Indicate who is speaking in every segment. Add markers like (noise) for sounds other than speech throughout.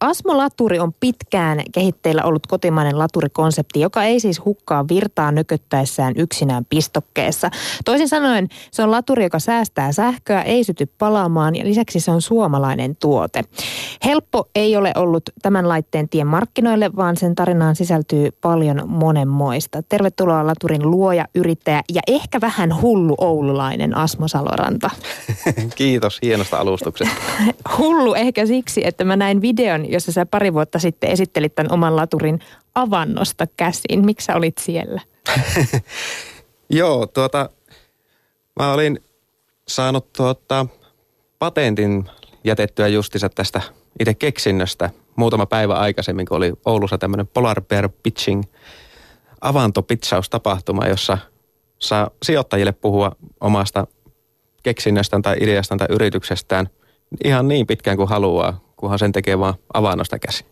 Speaker 1: Asmo Laturi on pitkään kehitteillä ollut kotimainen laturikonsepti, joka ei siis hukkaa virtaa nyköttäessään yksinään pistokkeessa. Toisin sanoen se on laturi, joka säästää sähköä, ei syty palaamaan ja lisäksi se on suomalainen tuote. Helppo ei ole ollut tämän laitteen tien markkinoille, vaan sen tarinaan sisältyy paljon monenmoista. Tervetuloa Laturin luoja, yrittäjä ja ehkä vähän hullu oululainen Asmo Saloranta. (laughs)
Speaker 2: Kiitos hienosta alustuksesta. (laughs)
Speaker 1: hullu ehkä siksi, että mä näin videon, jossa sä pari vuotta sitten esittelit tämän oman laturin avannosta käsin. Miksi sä olit siellä? (laughs)
Speaker 2: Joo, tuota, mä olin saanut tuota, patentin jätettyä justissa tästä itse keksinnöstä muutama päivä aikaisemmin, kun oli Oulussa tämmöinen Polar Bear Pitching avantopitsaustapahtuma, jossa saa sijoittajille puhua omasta keksinnöstään tai ideastaan tai yrityksestään ihan niin pitkään kuin haluaa, kunhan sen tekee vaan avannosta käsi.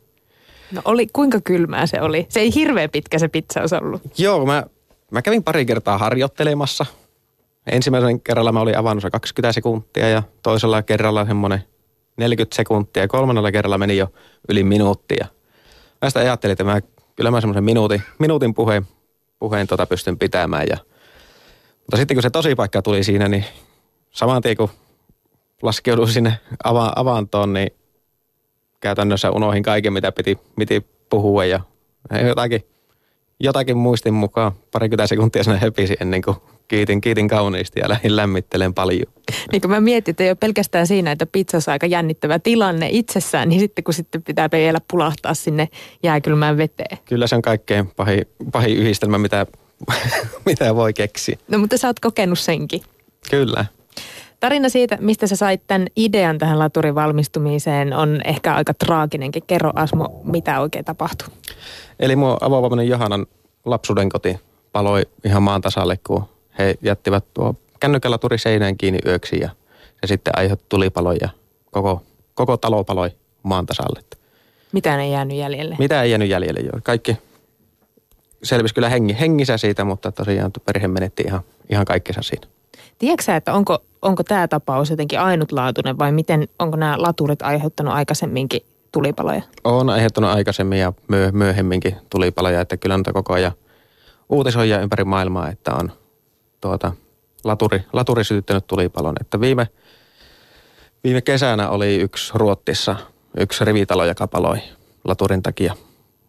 Speaker 1: No oli, kuinka kylmää se oli? Se ei hirveän pitkä se pitsaus ollut.
Speaker 2: Joo, mä, mä kävin pari kertaa harjoittelemassa. Ensimmäisen kerralla mä olin avannossa 20 sekuntia ja toisella kerralla semmoinen 40 sekuntia ja kolmannella kerralla meni jo yli minuuttia. Mä sitä ajattelin, että mä, kyllä mä semmoisen minuutin, minuutin puheen, puheen tota pystyn pitämään. Ja, mutta sitten kun se tosi paikka tuli siinä, niin saman tien kun laskeuduin sinne ava, avantoon, niin käytännössä unohin kaiken, mitä piti, piti puhua ja jotakin, jotakin muistin mukaan parikymmentä sekuntia sinne höpisi ennen kuin kiitin, kiitin kauniisti ja lähdin lämmittelen paljon.
Speaker 1: Niin kuin mä mietin, että ei ole pelkästään siinä, että pizzassa aika jännittävä tilanne itsessään, niin sitten kun sitten pitää vielä pulahtaa sinne jääkylmään veteen.
Speaker 2: Kyllä se on kaikkein pahin, pahin yhdistelmä, mitä, (laughs) mitä voi keksiä.
Speaker 1: No mutta sä oot kokenut senkin.
Speaker 2: Kyllä.
Speaker 1: Tarina siitä, mistä sä sait tämän idean tähän laturin valmistumiseen, on ehkä aika traaginenkin. Kerro Asmo, mitä oikein tapahtui?
Speaker 2: Eli mun avovainen Johanan lapsuuden koti paloi ihan maan tasalle, kun he jättivät tuo kännykkälaturi seinään kiinni yöksi ja se sitten aiheutti tulipaloja ja koko, koko talo paloi maan tasalle.
Speaker 1: Mitä ei jäänyt jäljelle?
Speaker 2: Mitä ei jäänyt jäljelle, joo. Kaikki selvisi kyllä hengi, hengissä siitä, mutta tosiaan perhe menetti ihan, ihan kaikkensa siinä.
Speaker 1: Tiedätkö että onko, onko tämä tapaus jotenkin ainutlaatuinen vai miten, onko nämä laturit aiheuttanut aikaisemminkin tulipaloja?
Speaker 2: On aiheuttanut aikaisemmin ja myö, myöhemminkin tulipaloja, että kyllä on koko ajan uutisoja ympäri maailmaa, että on tuota, laturi, laturi sytyttänyt tulipalon. Että viime, viime kesänä oli yksi Ruottissa yksi rivitalo, joka paloi laturin takia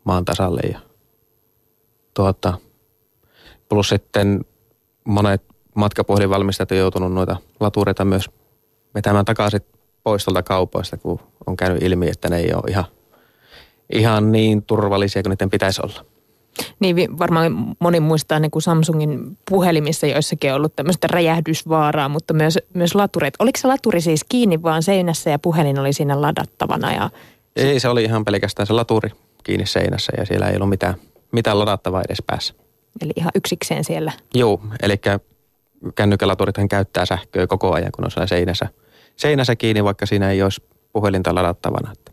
Speaker 2: maan tasalle. Ja tuota, plus sitten monet matkapuhelinvalmistajat on joutunut noita latureita myös vetämään takaisin pois tuolta kaupoista, kun on käynyt ilmi, että ne ei ole ihan, ihan niin turvallisia kuin niiden pitäisi olla.
Speaker 1: Niin varmaan moni muistaa niin kuin Samsungin puhelimissa joissakin on ollut tämmöistä räjähdysvaaraa, mutta myös, myös latureet. Oliko se laturi siis kiinni vaan seinässä ja puhelin oli siinä ladattavana? Ja...
Speaker 2: Ei, se oli ihan pelkästään se laturi kiinni seinässä ja siellä ei ollut mitään, mitään ladattavaa edes päässä.
Speaker 1: Eli ihan yksikseen siellä?
Speaker 2: Joo, eli kännykälaturithan käyttää sähköä koko ajan, kun on siellä seinässä, seinässä kiinni, vaikka siinä ei olisi puhelinta ladattavana. Että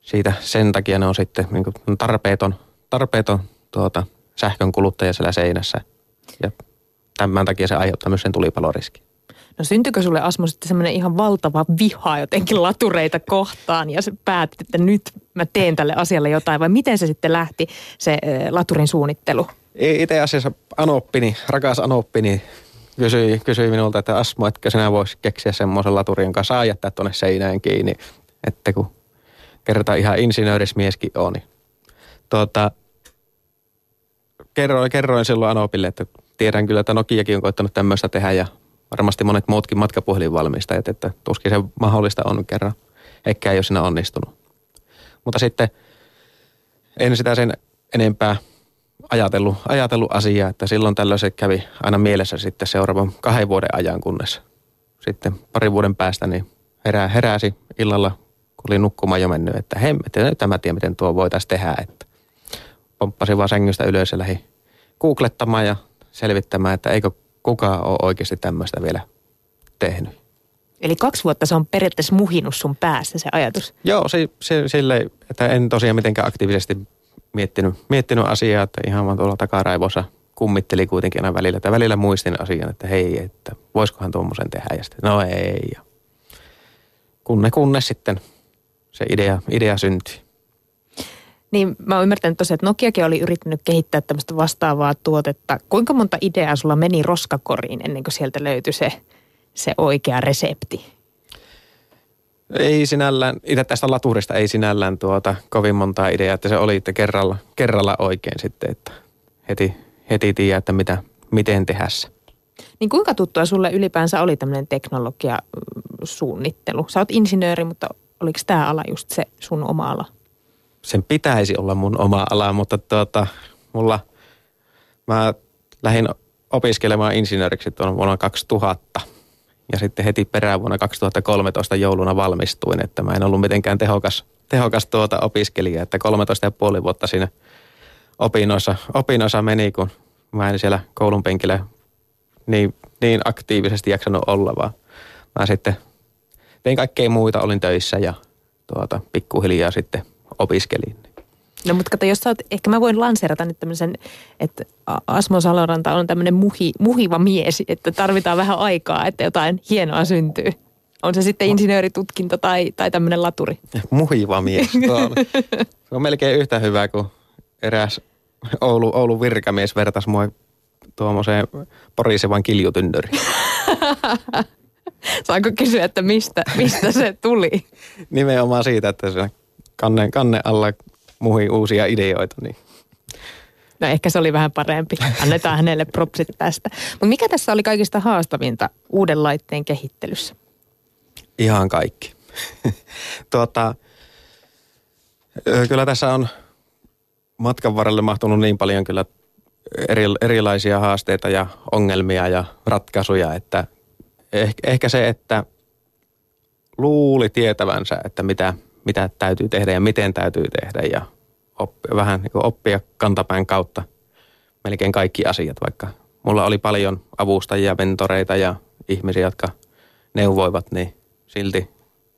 Speaker 2: siitä sen takia ne on sitten niin tarpeeton, tarpeeton tuota, sähkön kuluttaja siellä seinässä. Ja tämän takia se aiheuttaa myös sen tulipaloriski.
Speaker 1: No syntyykö sulle Asmo sitten semmoinen ihan valtava viha jotenkin latureita kohtaan ja päätit, että nyt mä teen tälle asialle jotain vai miten se sitten lähti se laturin suunnittelu?
Speaker 2: Itse asiassa Anoppini, rakas Anoppini, kysyi, kysyi minulta, että Asmo, etkö sinä voisi keksiä semmoisen laturin, jonka saa jättää tuonne seinään kiinni, että kun kerrotaan ihan insinöörismieskin on. Niin. Tuota, kerroin, kerroin silloin Anopille, että tiedän kyllä, että Nokiakin on koittanut tämmöistä tehdä ja varmasti monet muutkin matkapuhelinvalmistajat, että tuskin se mahdollista on kerran. Ehkä ei ole siinä onnistunut. Mutta sitten en sitä sen enempää ajatellut, ajatellut asiaa, että silloin tällöin se kävi aina mielessä sitten seuraavan kahden vuoden ajan, kunnes sitten parin vuoden päästä niin herää, heräsi illalla, kun oli nukkumaan jo mennyt, että hemmetti, nyt mä tiedän, miten tuo voitaisiin tehdä, että pomppasin vaan sängystä ylös ja lähdin googlettamaan ja selvittämään, että eikö kukaan ole oikeasti tämmöistä vielä tehnyt.
Speaker 1: Eli kaksi vuotta se on periaatteessa muhinut sun päässä se ajatus?
Speaker 2: Joo, se, se, sille, että en tosiaan mitenkään aktiivisesti miettinyt, miettinyt asiaa, että ihan vaan tuolla takaraivossa kummitteli kuitenkin aina välillä. Että välillä muistin asian, että hei, että voisikohan tuommoisen tehdä. Ja sitten, no ei. Ja kunne, kunne sitten se idea, idea syntyi.
Speaker 1: Niin mä oon ymmärtänyt tosiaan, että Nokiakin oli yrittänyt kehittää tämmöistä vastaavaa tuotetta. Kuinka monta ideaa sulla meni roskakoriin ennen kuin sieltä löytyi se, se oikea resepti?
Speaker 2: Ei sinällään, itse tästä laturista ei sinällään tuota kovin montaa ideaa, että se oli että kerralla, kerralla oikein sitten, että heti, heti tiedä, että mitä, miten tehdä se.
Speaker 1: Niin kuinka tuttua sulle ylipäänsä oli tämmöinen teknologiasuunnittelu? Sä oot insinööri, mutta oliko tämä ala just se sun oma ala?
Speaker 2: Sen pitäisi olla mun oma ala, mutta tuota, mulla, mä lähdin opiskelemaan insinööriksi tuon vuonna 2000. Ja sitten heti perään vuonna 2013 jouluna valmistuin, että mä en ollut mitenkään tehokas, tehokas tuota opiskelija, että 13 ja puoli vuotta siinä opinnoissa, opinnoissa meni, kun mä en siellä koulun penkillä niin, niin aktiivisesti jaksanut olla, vaan mä sitten tein kaikkea muita, olin töissä ja tuota, pikkuhiljaa sitten opiskelin.
Speaker 1: No mutta kato, jos sä oot, ehkä mä voin lanseerata nyt tämmöisen, että Asmo Saloranta on tämmöinen muhi, muhiva mies, että tarvitaan vähän aikaa, että jotain hienoa syntyy. On se sitten insinööritutkinto tai, tai tämmöinen laturi. (laughs)
Speaker 2: Muhiva mies. (laughs) Tuo on, se on melkein yhtä hyvä kuin eräs Oulu, Oulun virkamies vertasi mua tuommoiseen porisevan kiljutynnyriin. (laughs)
Speaker 1: Saanko kysyä, että mistä, mistä se tuli?
Speaker 2: Nimenomaan siitä, että se kanne, kanne alla muhi uusia ideoita. Niin.
Speaker 1: No ehkä se oli vähän parempi. Annetaan hänelle propsit tästä. Mutta mikä tässä oli kaikista haastavinta uuden laitteen kehittelyssä?
Speaker 2: Ihan kaikki. (laughs) tuota, kyllä tässä on matkan varrelle mahtunut niin paljon kyllä eri, erilaisia haasteita ja ongelmia ja ratkaisuja, että ehkä, ehkä se, että luuli tietävänsä, että mitä, mitä täytyy tehdä ja miten täytyy tehdä ja oppi, vähän niin oppia kantapään kautta melkein kaikki asiat, vaikka mulla oli paljon avustajia, mentoreita ja ihmisiä, jotka neuvoivat, niin silti,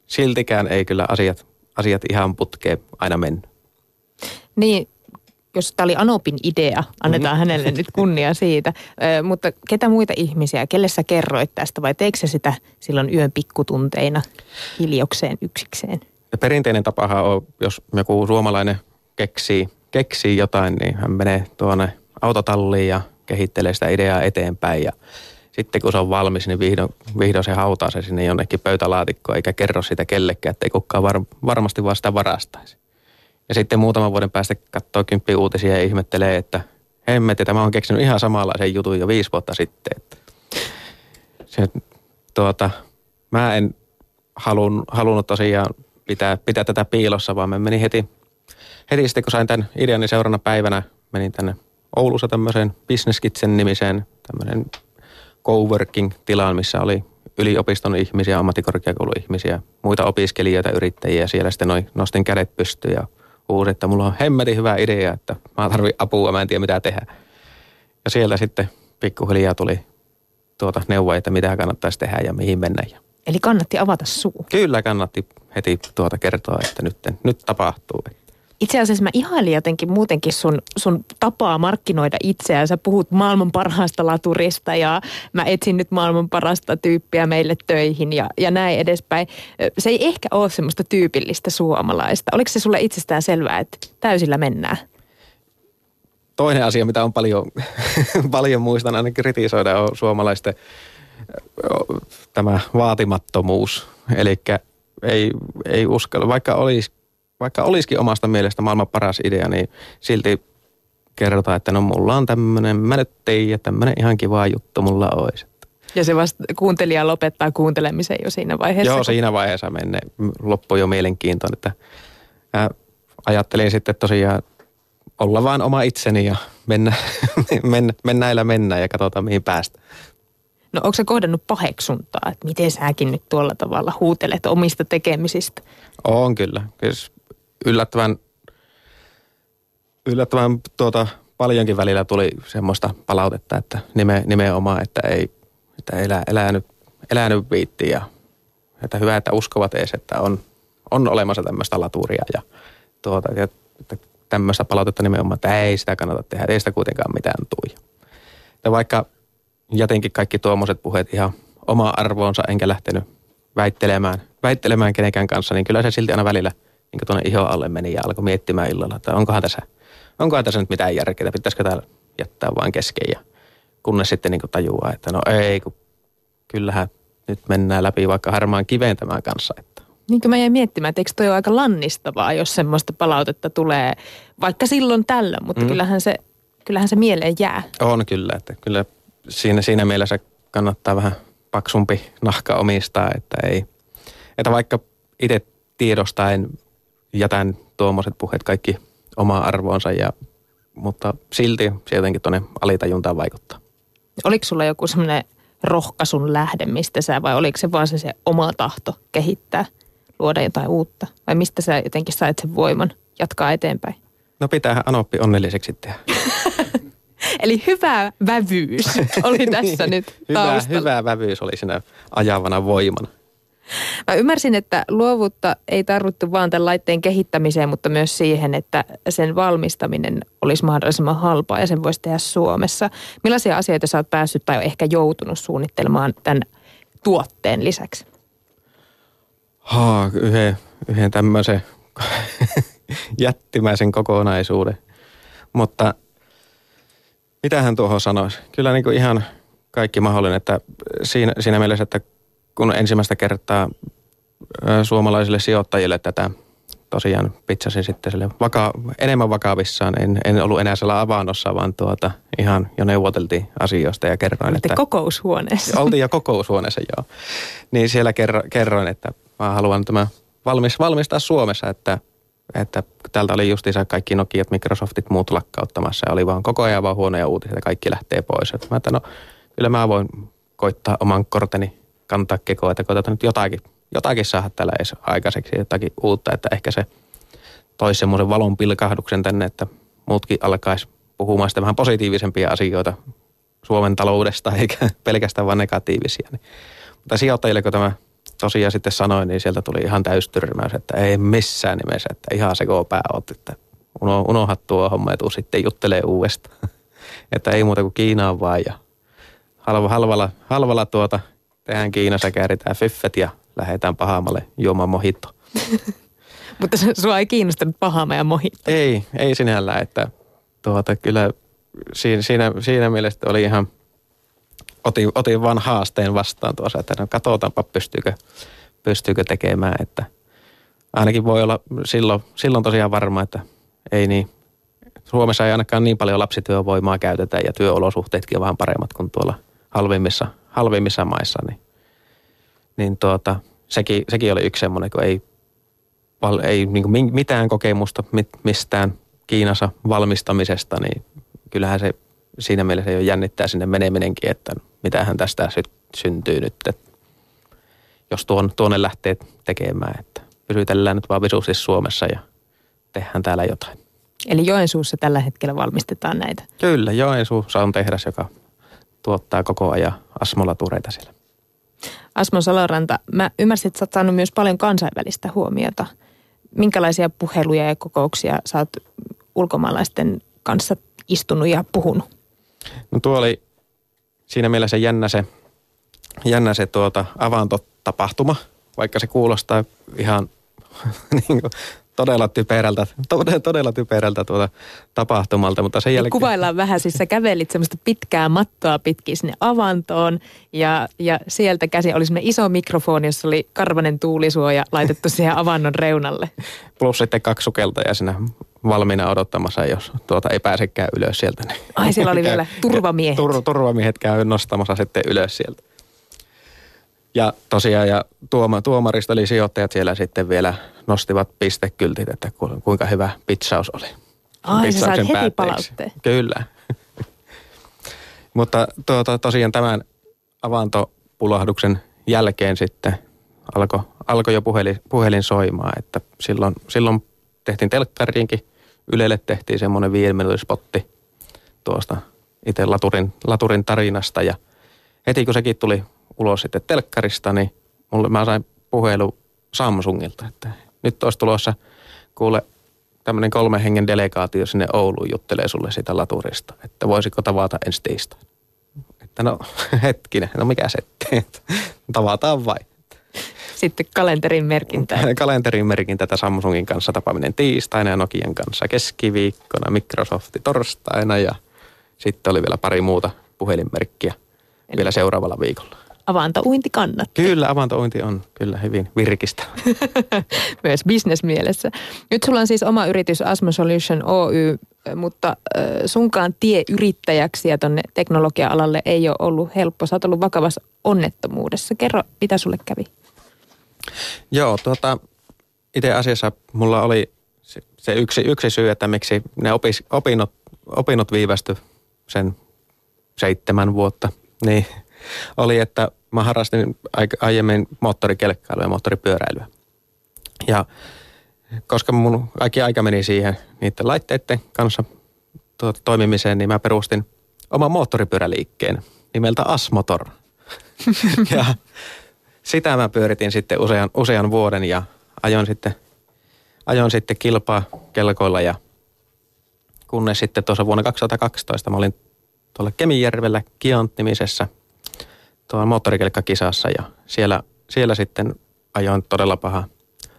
Speaker 2: siltikään ei kyllä asiat, asiat ihan putkeen aina mennyt.
Speaker 1: Niin, jos tämä oli Anopin idea, annetaan mm-hmm. hänelle nyt kunnia siitä. Ö, mutta ketä muita ihmisiä, kelle sä kerroit tästä vai teikö sitä silloin yön pikkutunteina hiljokseen yksikseen?
Speaker 2: Perinteinen tapahan on, jos joku suomalainen keksii, keksii jotain, niin hän menee tuonne autotalliin ja kehittelee sitä ideaa eteenpäin ja sitten kun se on valmis, niin vihdoin, vihdoin se hautaa se sinne jonnekin pöytälaatikkoon eikä kerro sitä kellekään, ettei kukaan var, varmasti vaan sitä varastaisi. Ja sitten muutaman vuoden päästä katsoo kymppi uutisia ja ihmettelee, että hemmetti, tämä on keksinyt ihan samanlaisen jutun jo viisi vuotta sitten. Että se, tuota, mä en halun, halunnut tosiaan pitää, pitää tätä piilossa, vaan mä menin heti, heti sitten kun sain tämän idean, niin seuraavana päivänä menin tänne Oulussa tämmöiseen Business Kitchen nimiseen tämmöinen coworking-tilaan, missä oli yliopiston ihmisiä, ammattikorkeakouluihmisiä, muita opiskelijoita, yrittäjiä. Siellä sitten noin nostin kädet pystyyn ja huusin, että mulla on hemmetin hyvä idea, että mä tarvitsen apua, mä en tiedä mitä tehdä. Ja siellä sitten pikkuhiljaa tuli tuota neuvoja, että mitä kannattaisi tehdä ja mihin mennä.
Speaker 1: Eli kannatti avata suu.
Speaker 2: Kyllä kannatti heti tuota kertoa, että nyt, nyt tapahtuu
Speaker 1: itse asiassa mä ihailin jotenkin muutenkin sun, sun tapaa markkinoida itseään. Sä puhut maailman parhaasta laturista ja mä etsin nyt maailman parasta tyyppiä meille töihin ja, ja näin edespäin. Se ei ehkä ole semmoista tyypillistä suomalaista. Oliko se sulle itsestään selvää, että täysillä mennään?
Speaker 2: Toinen asia, mitä on paljon, (laughs) paljon muistan aina kritisoida, on suomalaisten tämä vaatimattomuus. Eli ei, ei uskalla, vaikka olisi vaikka olisikin omasta mielestä maailman paras idea, niin silti kerrotaan, että no mulla on tämmöinen, mä nyt tein ja tämmöinen ihan kiva juttu mulla olisi.
Speaker 1: Ja se vasta kuuntelija lopettaa kuuntelemisen jo siinä vaiheessa?
Speaker 2: Joo, siinä vaiheessa menne, loppui jo mielenkiintoinen, että ajattelin sitten tosiaan olla vaan oma itseni ja mennä, (laughs) mennä, mennäillä mennä ja katsotaan mihin päästä.
Speaker 1: No onko se kohdannut paheksuntaa, että miten säkin nyt tuolla tavalla huutelet omista tekemisistä?
Speaker 2: On kyllä. Kyllä yllättävän, yllättävän tuota, paljonkin välillä tuli semmoista palautetta, että nime, nimenomaan, että ei, että elä, elänyt, elänyt viitti ja että hyvä, että uskovat edes, että on, on olemassa tämmöistä laturia ja, tuota, ja että tämmöistä palautetta nimenomaan, että ei sitä kannata tehdä, ei sitä kuitenkaan mitään tule. Ja vaikka jätinkin kaikki tuommoiset puheet ihan oma arvoonsa, enkä lähtenyt väittelemään, väittelemään kenenkään kanssa, niin kyllä se silti aina välillä – niin tuonne ihon alle meni ja alkoi miettimään illalla, että onkohan tässä, onkohan tässä nyt mitään järkeä, pitäisikö täällä jättää vain kesken. Ja kunnes sitten niin tajuaa, että no ei, kun kyllähän nyt mennään läpi vaikka harmaan kiveen tämän kanssa. Että.
Speaker 1: Niin kuin mä jäin miettimään, että eikö toi ole aika lannistavaa, jos semmoista palautetta tulee vaikka silloin tällöin, mutta mm. kyllähän, se, kyllähän se mieleen jää.
Speaker 2: On kyllä, että kyllä siinä, siinä mielessä kannattaa vähän paksumpi nahka omistaa, että ei, että vaikka itse tiedostaen jätän tuommoiset puheet kaikki omaa arvoonsa, ja, mutta silti se jotenkin tuonne alitajuntaan vaikuttaa.
Speaker 1: Oliko sulla joku semmoinen rohkaisun lähde, mistä sä, vai oliko se vaan se, se oma tahto kehittää, luoda jotain uutta? Vai mistä sä jotenkin sait sen voiman jatkaa eteenpäin?
Speaker 2: No pitäähän Anoppi onnelliseksi tehdä. (laughs) (laughs)
Speaker 1: Eli hyvä vävyys (laughs) oli tässä niin, nyt
Speaker 2: hyvä, hyvä vävyys oli siinä ajavana voimana.
Speaker 1: Mä ymmärsin, että luovuutta ei tarvittu vaan tämän laitteen kehittämiseen, mutta myös siihen, että sen valmistaminen olisi mahdollisimman halpaa ja sen voisi tehdä Suomessa. Millaisia asioita sä oot päässyt tai ehkä joutunut suunnittelemaan tämän tuotteen lisäksi?
Speaker 2: Haa, yhden, yhden tämmöisen (laughs) jättimäisen kokonaisuuden. Mutta mitähän tuohon sanoisi? Kyllä niin kuin ihan kaikki mahdollinen, että siinä, siinä mielessä, että kun ensimmäistä kertaa suomalaisille sijoittajille tätä tosiaan pitsasin sitten sille vaka, enemmän vakavissaan. En, en ollut enää siellä avannossa, vaan tuota, ihan jo neuvoteltiin asioista ja kerroin,
Speaker 1: Olette että... kokoushuoneessa.
Speaker 2: Oltiin jo kokoushuoneessa, joo. Niin siellä kerro, kerroin, että mä haluan tämä valmis, valmistaa Suomessa, että, että täältä oli justiinsa kaikki Nokiat, Microsoftit, muut lakkauttamassa ja oli vaan koko ajan vaan huonoja uutisia, että kaikki lähtee pois. Että mä että no, kyllä mä voin koittaa oman korteni kantaa kekoa, että koitetaan nyt jotakin, jotakin saada täällä edes aikaiseksi, jotakin uutta, että ehkä se toisi semmoisen valon pilkahduksen tänne, että muutkin alkaisi puhumaan sitä vähän positiivisempia asioita Suomen taloudesta, eikä (laughs) pelkästään vain negatiivisia. Niin. Mutta sijoittajille, kun tämä tosiaan sitten sanoin, niin sieltä tuli ihan täystyrmäys, että ei missään nimessä, että ihan se pää oot, että uno, unohda tuo homma ja tuu sitten juttelee uudestaan. (laughs) että ei muuta kuin Kiinaan vaan ja halva, halvalla, halvalla tuota tehdään Kiinassa, kääritään fiffet ja lähdetään Pahamalle juomaan mohito. (laughs)
Speaker 1: Mutta sua ei kiinnostanut Pahama ja mohito.
Speaker 2: Ei, ei sinällään, että tuota, kyllä siinä, siinä, siinä mielessä oli ihan, otin, otin vaan haasteen vastaan tuossa, että no katsotaanpa pystyykö, pystyykö tekemään, että ainakin voi olla silloin, silloin tosiaan varma, että ei niin, Suomessa ei ainakaan niin paljon lapsityövoimaa käytetä ja työolosuhteetkin on vähän paremmat kuin tuolla halvimmissa halvimmissa maissa, niin, niin tuota, sekin, sekin oli yksi semmoinen, kun ei, ei niin mitään kokemusta mistään Kiinassa valmistamisesta, niin kyllähän se siinä mielessä jo jännittää sinne meneminenkin, että mitähän tästä syntyy nyt, että jos tuon, tuonne lähtee tekemään, että pysytellään nyt vaan visusti Suomessa ja tehdään täällä jotain.
Speaker 1: Eli Joensuussa tällä hetkellä valmistetaan näitä?
Speaker 2: Kyllä, Joensuussa on tehdas, joka tuottaa koko ajan asmolatureita siellä.
Speaker 1: Asmo Saloranta, mä ymmärsin, että sä oot saanut myös paljon kansainvälistä huomiota. Minkälaisia puheluja ja kokouksia sä oot ulkomaalaisten kanssa istunut ja puhunut?
Speaker 2: No tuo oli siinä mielessä jännä se, jännä se tuota avantotapahtuma, vaikka se kuulostaa ihan (laughs) niin kuin todella typerältä, todella, todella typerältä tuota tapahtumalta, mutta sen jälkeen...
Speaker 1: Kuvaillaan vähän, siis sä kävelit semmoista pitkää mattoa pitkin sinne avantoon ja, ja sieltä käsi oli semmoinen iso mikrofoni, jossa oli karvanen tuulisuoja laitettu siihen avannon reunalle.
Speaker 2: Plus sitten kaksi sukeltajaa siinä valmiina odottamassa, jos tuota ei pääsekään ylös sieltä. Niin
Speaker 1: Ai siellä oli (laughs) vielä turvamiehet.
Speaker 2: Tur, turvamiehet käy nostamassa sitten ylös sieltä. Ja tosiaan, ja tuoma, tuomarista eli sijoittajat siellä sitten vielä nostivat pistekyltit, että kuinka hyvä pitsaus oli.
Speaker 1: Ai, sä sait heti palautteen.
Speaker 2: Kyllä. (laughs) Mutta tuota, tosiaan tämän avantopulahduksen jälkeen sitten alkoi alko jo puhelin, puhelin soimaan, että silloin, silloin tehtiin telkkariinkin. Ylelle tehtiin semmoinen viiden spotti tuosta itse laturin, laturin tarinasta ja heti kun sekin tuli ulos sitten telkkarista, niin mulle mä sain puhelu Samsungilta, että nyt olisi tulossa kuule tämmöinen kolmen hengen delegaatio sinne Ouluun juttelee sulle siitä laturista, että voisiko tavata ensi tiistaina. Että no (laughs) hetkinen, no mikä se (laughs) tavataan vai.
Speaker 1: Sitten kalenterin merkintä. (laughs)
Speaker 2: kalenterin merkintä tätä Samsungin kanssa tapaaminen tiistaina ja Nokian kanssa keskiviikkona, Microsoft torstaina ja sitten oli vielä pari muuta puhelinmerkkiä Eli vielä seuraavalla viikolla.
Speaker 1: Avantouinti kannattaa.
Speaker 2: Kyllä, avantouinti on kyllä hyvin virkistä. (laughs)
Speaker 1: Myös bisnesmielessä. Nyt sulla on siis oma yritys Asmo Solution Oy, mutta sunkaan tie yrittäjäksi ja tonne teknologia-alalle ei ole ollut helppo. Sä oot ollut vakavassa onnettomuudessa. Kerro, mitä sulle kävi?
Speaker 2: Joo, tuota, itse asiassa mulla oli se yksi, yksi syy, että miksi ne opis, opinnot, opinnot viivästy sen seitsemän vuotta, niin oli, että mä harrastin aiemmin moottorikelkkailua ja moottoripyöräilyä. Ja koska mun kaikki aika meni siihen niiden laitteiden kanssa tuota, toimimiseen, niin mä perustin oman moottoripyöräliikkeen nimeltä Asmotor. (laughs) ja sitä mä pyöritin sitten usean, usean vuoden ja ajoin sitten, ajoin sitten kilpaa kelkoilla ja kunnes sitten tuossa vuonna 2012 mä olin tuolla Kemijärvellä Kiant-nimisessä tuolla moottorikelkkakisassa ja siellä, siellä sitten ajoin todella paha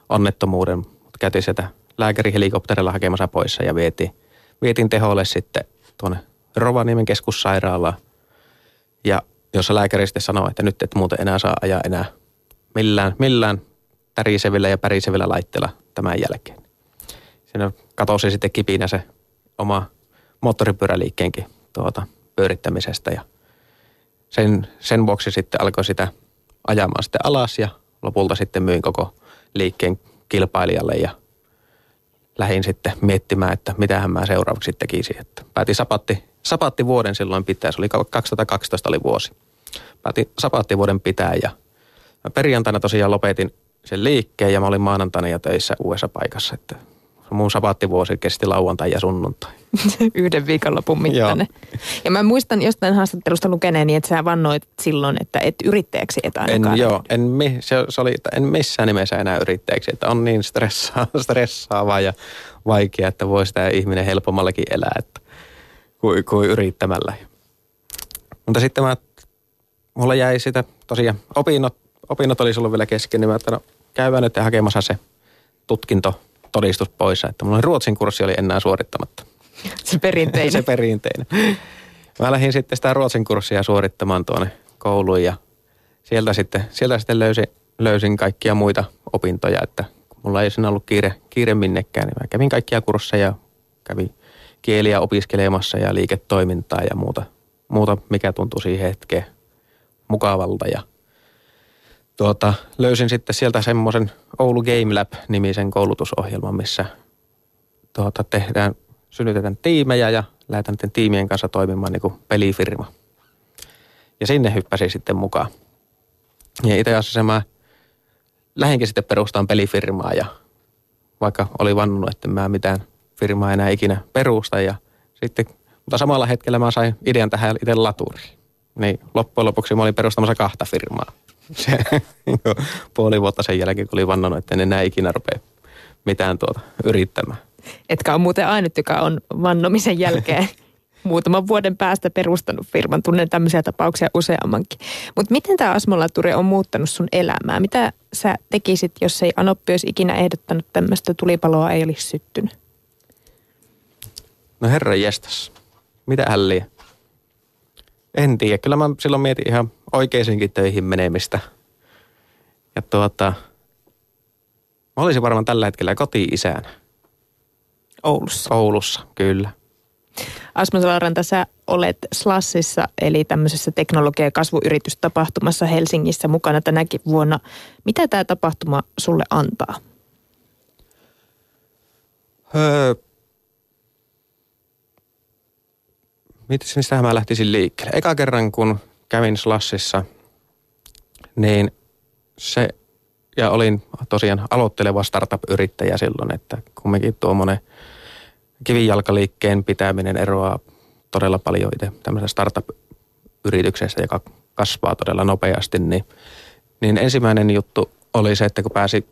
Speaker 2: onnettomuuden, mutta käytiin sieltä lääkärihelikopterilla hakemassa poissa ja vietiin, vietiin teholle sitten tuonne Rovaniemen keskussairaalaan. Ja jossa lääkäri sitten sanoi, että nyt et muuten enää saa ajaa enää millään, millään tärisevillä ja pärisevillä laitteilla tämän jälkeen. Siinä katosi sitten kipinä se oma moottoripyöräliikkeenkin tuota, pyörittämisestä ja sen, sen vuoksi sitten alkoi sitä ajamaan sitten alas ja lopulta sitten myin koko liikkeen kilpailijalle ja lähdin sitten miettimään, että mitähän mä seuraavaksi tekisin. Että päätin sapatti, sapatti vuoden silloin pitää, se oli 2012 oli vuosi. Päätin sapatti vuoden pitää ja perjantaina tosiaan lopetin sen liikkeen ja mä olin maanantaina ja töissä uudessa paikassa, että mun sabattivuosi kesti lauantai ja sunnuntai. (laughs)
Speaker 1: Yhden viikonlopun mittainen. Ja mä muistan jostain haastattelusta lukeneeni, että sä vannoit silloin, että et yrittäjäksi et ainakaan.
Speaker 2: En, joo, en, se, se oli, en missään nimessä enää yrittäjäksi, että on niin stressaa, (laughs) stressaavaa ja vaikea, että voi sitä ihminen helpommallakin elää että, kuin, kuin yrittämällä. Mutta sitten mä, mulla jäi sitä tosiaan, opinnot, opinnot oli ollut vielä kesken, niin mä että no, käydään nyt hakemassa se tutkinto todistus pois, että mulla ruotsin kurssi oli enää suorittamatta.
Speaker 1: Se perinteinen. (laughs)
Speaker 2: se perinteinen. Mä lähdin sitten sitä ruotsin kurssia suorittamaan tuonne kouluun ja sieltä sitten, sieltä sitten löysin, löysin kaikkia muita opintoja, että mulla ei siinä ollut kiire, kiire minnekään. Niin mä kävin kaikkia kursseja, kävin kieliä opiskelemassa ja liiketoimintaa ja muuta, muuta mikä tuntui siihen hetkeen mukavalta. Ja tuota, löysin sitten sieltä semmoisen Oulu Game Lab-nimisen koulutusohjelman, missä tuota, tehdään, synnytetään tiimejä ja lähdetään niiden tiimien kanssa toimimaan niin kuin pelifirma. Ja sinne hyppäsin sitten mukaan. Ja itse asiassa mä lähinkin sitten perustaan pelifirmaa ja vaikka oli vannunut, että mä mitään firmaa enää ikinä perusta ja sitten, mutta samalla hetkellä mä sain idean tähän itse laturiin. Niin loppujen lopuksi mä olin perustamassa kahta firmaa (laughs) se, puoli vuotta sen jälkeen, kun oli vannonut, että en enää ikinä rupea mitään tuota yrittämään.
Speaker 1: Etkä ole muuten ainut, joka on vannomisen jälkeen (laughs) muutaman vuoden päästä perustanut firman. Tunnen tämmöisiä tapauksia useammankin. Mutta miten tämä Asmolaturi on muuttanut sun elämää? Mitä sä tekisit, jos ei Anoppi olisi ikinä ehdottanut tämmöistä tulipaloa ei olisi syttynyt?
Speaker 2: No herra jestas. Mitä hälliä? En tiedä. Kyllä mä silloin mietin ihan oikeisiinkin töihin menemistä. Ja tuota, mä olisin varmaan tällä hetkellä koti-isänä.
Speaker 1: Oulussa.
Speaker 2: Oulussa, kyllä.
Speaker 1: Asmo Salaranta, sä olet Slassissa, eli tämmöisessä teknologia- ja kasvuyritystapahtumassa Helsingissä mukana tänäkin vuonna. Mitä tämä tapahtuma sulle antaa?
Speaker 2: Öö, mistä mä lähtisin liikkeelle? Eka kerran, kun kävin Slassissa, niin se, ja olin tosiaan aloitteleva startup-yrittäjä silloin, että kumminkin tuommoinen kivijalkaliikkeen pitäminen eroaa todella paljon itse tämmöisestä startup-yrityksestä, joka kasvaa todella nopeasti, niin, niin ensimmäinen juttu oli se, että kun pääsi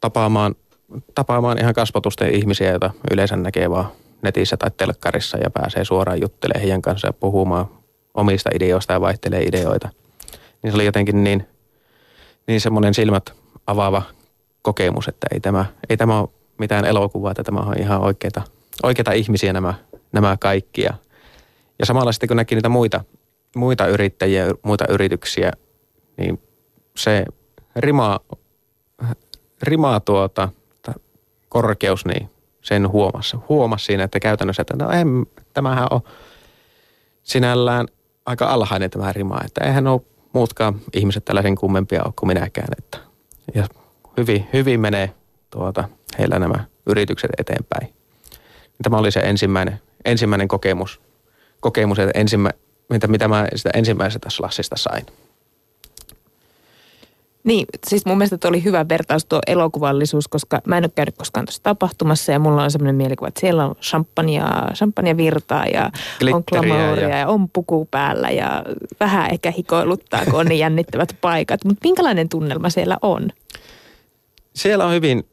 Speaker 2: tapaamaan, tapaamaan ihan kasvatusten ihmisiä, joita yleensä näkee vaan netissä tai telkkarissa ja pääsee suoraan juttelemaan heidän kanssa ja puhumaan omista ideoista ja vaihtelee ideoita. Niin se oli jotenkin niin, niin semmoinen silmät avaava kokemus, että ei tämä, ei tämä ole mitään elokuvaa, että tämä on ihan oikeita, oikeita ihmisiä nämä, nämä kaikki. Ja, ja samalla sitten kun näki niitä muita, muita yrittäjiä, muita yrityksiä, niin se rima, rima tuota, korkeus, niin sen huomasi, huomasi siinä, että käytännössä, että no en, tämähän on sinällään aika alhainen tämä rima, että eihän ole muutkaan ihmiset tällaisen kummempia ole kuin minäkään. Että, ja hyvin, hyvin menee tuota, heillä nämä yritykset eteenpäin. Tämä oli se ensimmäinen, ensimmäinen kokemus, kokemus että ensimmä, mitä, mitä mä sitä ensimmäisestä slassista sain.
Speaker 1: Niin, siis mun mielestä oli hyvä vertaus tuo elokuvallisuus, koska mä en ole käynyt koskaan tuossa tapahtumassa ja mulla on semmoinen mielikuva, että siellä on champagnea, champagnea virtaa ja on glamouria ja... ja on puku päällä ja vähän ehkä hikoiluttaa, kun on niin jännittävät paikat. Mutta minkälainen tunnelma siellä on?
Speaker 2: Siellä on hyvin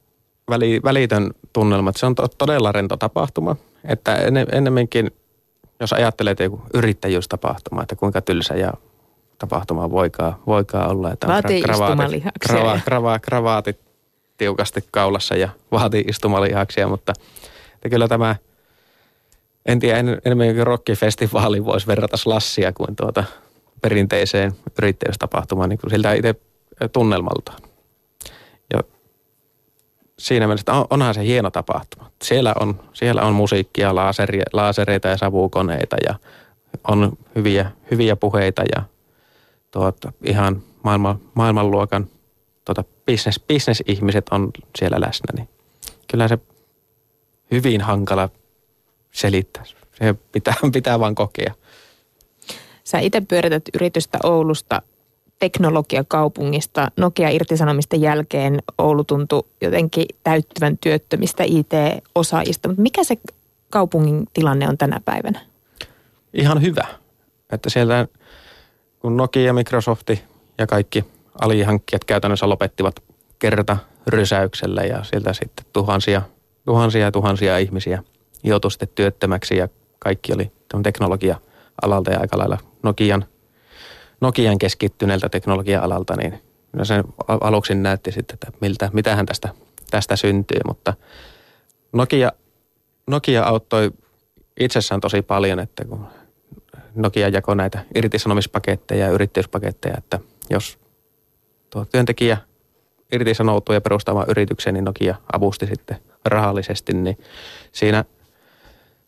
Speaker 2: väli, välitön tunnelma. Se on to, todella rento tapahtuma. Että ennemminkin, jos ajattelee joku yrittäjyystapahtuma, että kuinka tylsä ja tapahtuma voikaan, voikaan olla. Että
Speaker 1: vaatii kravaatit, krava,
Speaker 2: krava, kravaatit tiukasti kaulassa ja (laughs) vaatii istumalihaksia, mutta että kyllä tämä, en tiedä, en, enemmänkin rockifestivaali voisi verrata slassia kuin tuota perinteiseen yrittäjyystapahtumaan, niin kuin siltä itse tunnelmalta. Ja siinä mielessä, että onhan se hieno tapahtuma. Siellä on, siellä on musiikkia, laaseri, laasereita ja savukoneita ja on hyviä, hyviä puheita ja tuota, ihan maailman, maailmanluokan tuota, business, business-ihmiset on siellä läsnä, niin kyllä se hyvin hankala selittää. Se pitää, (laughs) pitää vaan kokea.
Speaker 1: Sä itse pyörität yritystä Oulusta teknologiakaupungista. Nokia-irtisanomisten jälkeen Oulu tuntui jotenkin täyttyvän työttömistä IT-osaajista. Mutta mikä se kaupungin tilanne on tänä päivänä?
Speaker 2: Ihan hyvä. Että siellä kun Nokia, Microsofti ja kaikki alihankkijat käytännössä lopettivat kerta rysäyksellä ja sieltä sitten tuhansia, tuhansia ja tuhansia ihmisiä joutui sitten työttömäksi ja kaikki oli teknologia-alalta ja aika lailla Nokian, Nokian keskittyneeltä teknologia-alalta, niin sen aluksi näytti sitten, että miltä, mitähän tästä, tästä syntyy, mutta Nokia, Nokia auttoi itsessään tosi paljon, että kun Nokia jakoi näitä irtisanomispaketteja ja yrittäjyyspaketteja, että jos tuo työntekijä irtisanoutuu ja perustamaan yrityksen, niin Nokia avusti sitten rahallisesti, niin siinä,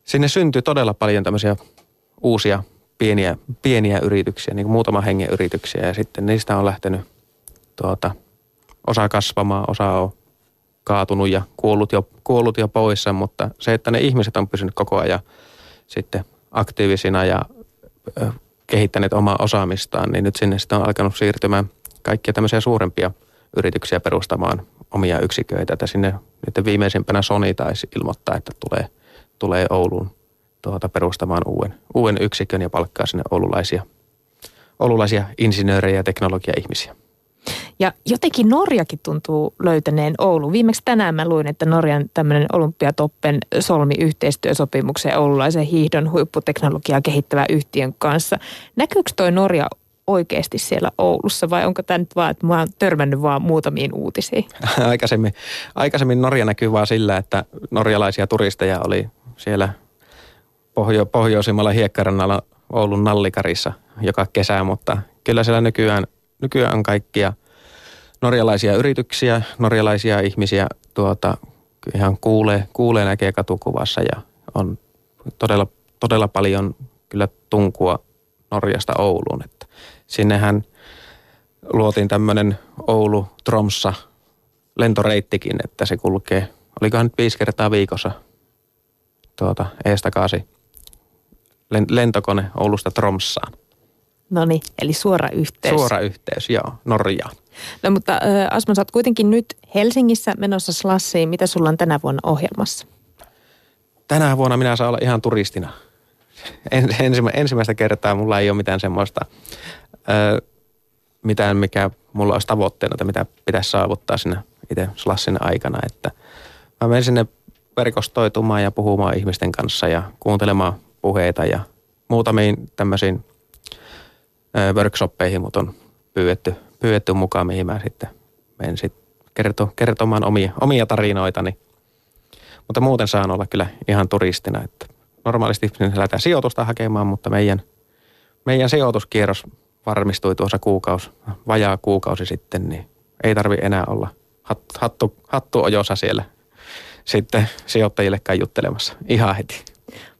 Speaker 2: sinne syntyi todella paljon tämmöisiä uusia pieniä, pieniä yrityksiä, niin kuin muutama hengen yrityksiä ja sitten niistä on lähtenyt tuota, osa kasvamaan, osa on kaatunut ja kuollut jo, kuollut jo poissa, mutta se, että ne ihmiset on pysynyt koko ajan sitten aktiivisina ja kehittäneet omaa osaamistaan, niin nyt sinne sitten on alkanut siirtymään kaikkia tämmöisiä suurempia yrityksiä perustamaan omia yksiköitä. Että sinne nyt viimeisimpänä Sony taisi ilmoittaa, että tulee, tulee Ouluun tuota, perustamaan uuden, uuden yksikön ja palkkaa sinne oululaisia, oululaisia insinöörejä ja teknologia-ihmisiä.
Speaker 1: Ja jotenkin Norjakin tuntuu löytäneen Oulu. Viimeksi tänään mä luin, että Norjan tämmöinen Olympiatoppen solmi yhteistyösopimuksen oululaisen hiihdon huipputeknologiaa kehittävä yhtiön kanssa. Näkyykö toi Norja oikeasti siellä Oulussa vai onko tämä nyt vaan, että mä oon törmännyt vaan muutamiin uutisiin? (laughs)
Speaker 2: aikaisemmin, aikaisemmin Norja näkyy vaan sillä, että norjalaisia turisteja oli siellä pohjo, pohjoisimmalla hiekkarannalla Oulun nallikarissa joka kesä, mutta kyllä siellä nykyään, nykyään on kaikkia norjalaisia yrityksiä, norjalaisia ihmisiä tuota, ihan kuulee, kuulee näkee katukuvassa ja on todella, todella paljon kyllä tunkua Norjasta Ouluun. Että sinnehän luotiin tämmöinen Oulu-Tromssa lentoreittikin, että se kulkee, olikohan nyt viisi kertaa viikossa tuota, eestakasi lentokone Oulusta Tromssaan.
Speaker 1: No niin, eli suora yhteys.
Speaker 2: Suora yhteys, joo, Norjaan.
Speaker 1: No mutta Asma, sä oot kuitenkin nyt Helsingissä menossa Slassiin. Mitä sulla on tänä vuonna ohjelmassa?
Speaker 2: Tänä vuonna minä saan olla ihan turistina. ensimmäistä kertaa mulla ei ole mitään semmoista, mitään mikä mulla olisi tavoitteena, että mitä pitäisi saavuttaa sinne itse Slassin aikana. Että mä menen sinne verkostoitumaan ja puhumaan ihmisten kanssa ja kuuntelemaan puheita ja muutamiin tämmöisiin workshoppeihin mut on pyydetty pyydetty mukaan, mihin mä sitten menen sitten kerto, kertomaan omia, omia tarinoitani. Mutta muuten saan olla kyllä ihan turistina, että normaalisti lähdetään sijoitusta hakemaan, mutta meidän, meidän sijoituskierros varmistui tuossa kuukausi, vajaa kuukausi sitten, niin ei tarvi enää olla hattu, hattu ojossa siellä sitten sijoittajillekaan juttelemassa ihan heti.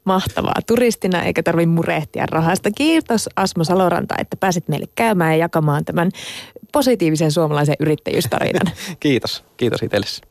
Speaker 1: Mahtavaa. Turistina eikä tarvitse murehtia rahasta. Kiitos Asmo Saloranta, että pääsit meille käymään ja jakamaan tämän positiivisen suomalaisen yrittäjyystarinan. (laughs)
Speaker 2: Kiitos. Kiitos itsellesi.